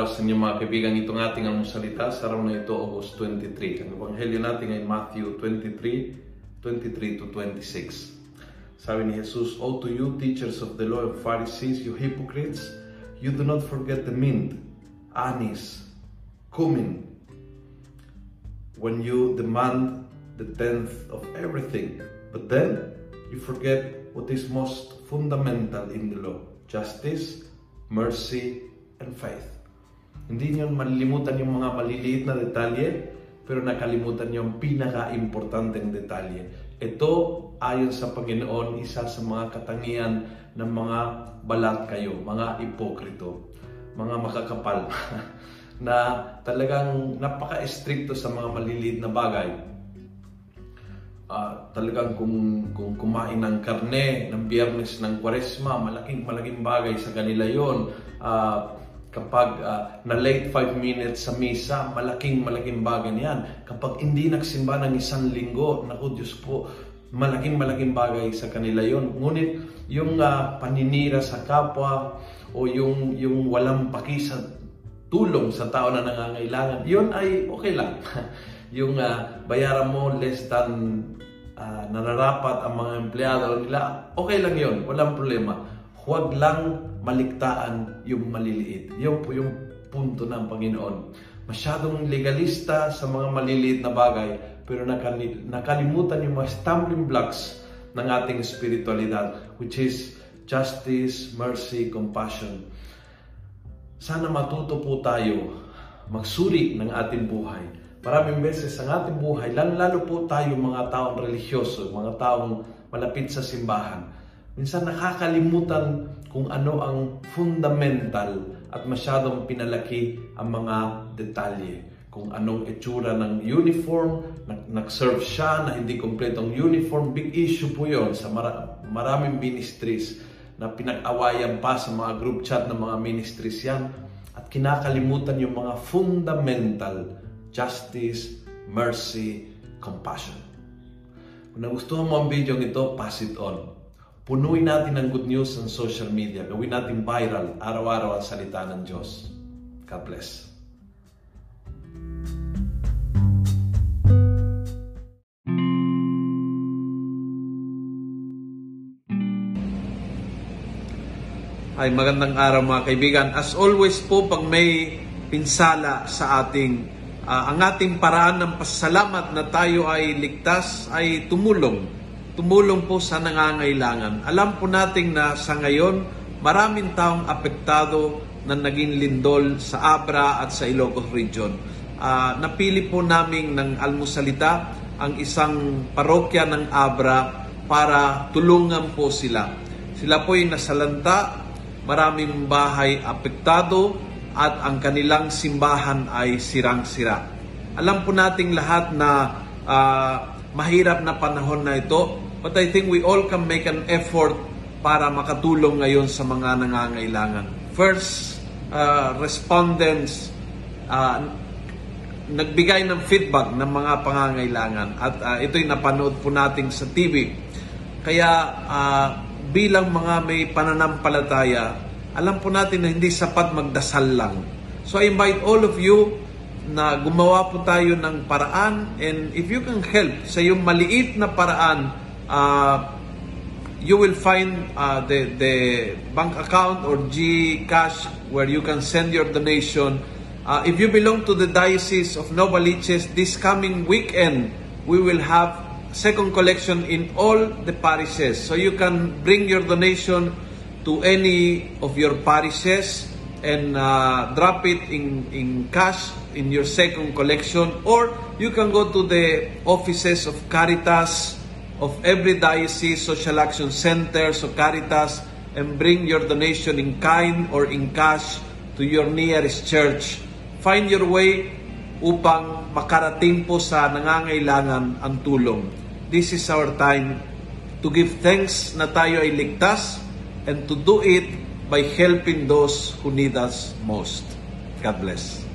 araw sa inyo mga kaibigan. Itong ating ang sa araw na ito, August 23. Ang ebanghelyo natin ay Matthew 23, 23 to 26. Sabi ni Jesus, O to you, teachers of the law and Pharisees, you hypocrites, you do not forget the mint, anise, cumin, when you demand the tenth of everything. But then, you forget what is most fundamental in the law, justice, mercy, and faith. Hindi niyo malilimutan yung mga maliliit na detalye, pero nakalimutan niyo ang pinaka-importanteng detalye. Ito, ayon sa Panginoon, isa sa mga katangian ng mga balat kayo, mga ipokrito, mga makakapal, na talagang napaka-estricto sa mga maliliit na bagay. Uh, talagang kung, kung kumain ng karne ng biyernes ng kwaresma, malaking malaking bagay sa kanila yon. Uh, Kapag uh, na late 5 minutes sa misa, malaking malaking bagay niyan. Kapag hindi nagsimba ng isang linggo, naku Diyos po, malaking malaking bagay sa kanila yon. Ngunit yung uh, paninira sa kapwa o yung, yung walang pakisa tulong sa tao na nangangailangan, yun ay okay lang. yung uh, bayaran mo less than uh, nanarapat ang mga empleyado nila, okay lang yun, walang problema. Huwag lang maligtaan yung maliliit. Yun po yung punto ng Panginoon. Masyadong legalista sa mga maliliit na bagay, pero nakalimutan yung mga stumbling blocks ng ating spiritualidad, which is justice, mercy, compassion. Sana matuto po tayo magsuri ng ating buhay. Maraming beses ang ating buhay, lalo-lalo po tayo mga taong religyoso, mga taong malapit sa simbahan. Minsan nakakalimutan kung ano ang fundamental at masyadong pinalaki ang mga detalye. Kung anong itsura ng uniform, nag-serve siya na hindi kompletong uniform, big issue po yon sa mara- maraming ministries na pinag-awayan pa sa mga group chat ng mga ministries yan at kinakalimutan yung mga fundamental justice, mercy, compassion. Kung nagustuhan mo ang video ito, pass it on. Punuin natin ng good news sa social media. Gawin natin viral araw-araw ang salita ng Diyos. God bless. Ay magandang araw mga kaibigan. As always po pag may pinsala sa ating uh, ang ating paraan ng pasalamat na tayo ay ligtas ay tumulong tumulong po sa nangangailangan. Alam po natin na sa ngayon, maraming taong apektado na naging lindol sa Abra at sa Ilocos Region. Uh, napili po namin ng Almusalita ang isang parokya ng Abra para tulungan po sila. Sila po ay nasalanta, maraming bahay apektado at ang kanilang simbahan ay sirang-sira. Alam po nating lahat na uh, mahirap na panahon na ito. But I think we all can make an effort para makatulong ngayon sa mga nangangailangan. First, uh, respondents uh, nagbigay ng feedback ng mga pangangailangan at uh, ito'y napanood po natin sa TV. Kaya uh, bilang mga may pananampalataya, alam po natin na hindi sapat magdasal lang. So I invite all of you na gumawa po tayo ng paraan and if you can help sa yung maliit na paraan, uh, you will find uh, the, the bank account or GCash where you can send your donation. Uh, if you belong to the Diocese of Novaliches, this coming weekend, we will have second collection in all the parishes. So you can bring your donation to any of your parishes and uh, drop it in, in cash in your second collection or you can go to the offices of Caritas of every diocese social action center so Caritas and bring your donation in kind or in cash to your nearest church find your way upang makarating po sa nangangailangan ang tulong this is our time to give thanks na tayo ay ligtas and to do it by helping those who need us most. God bless.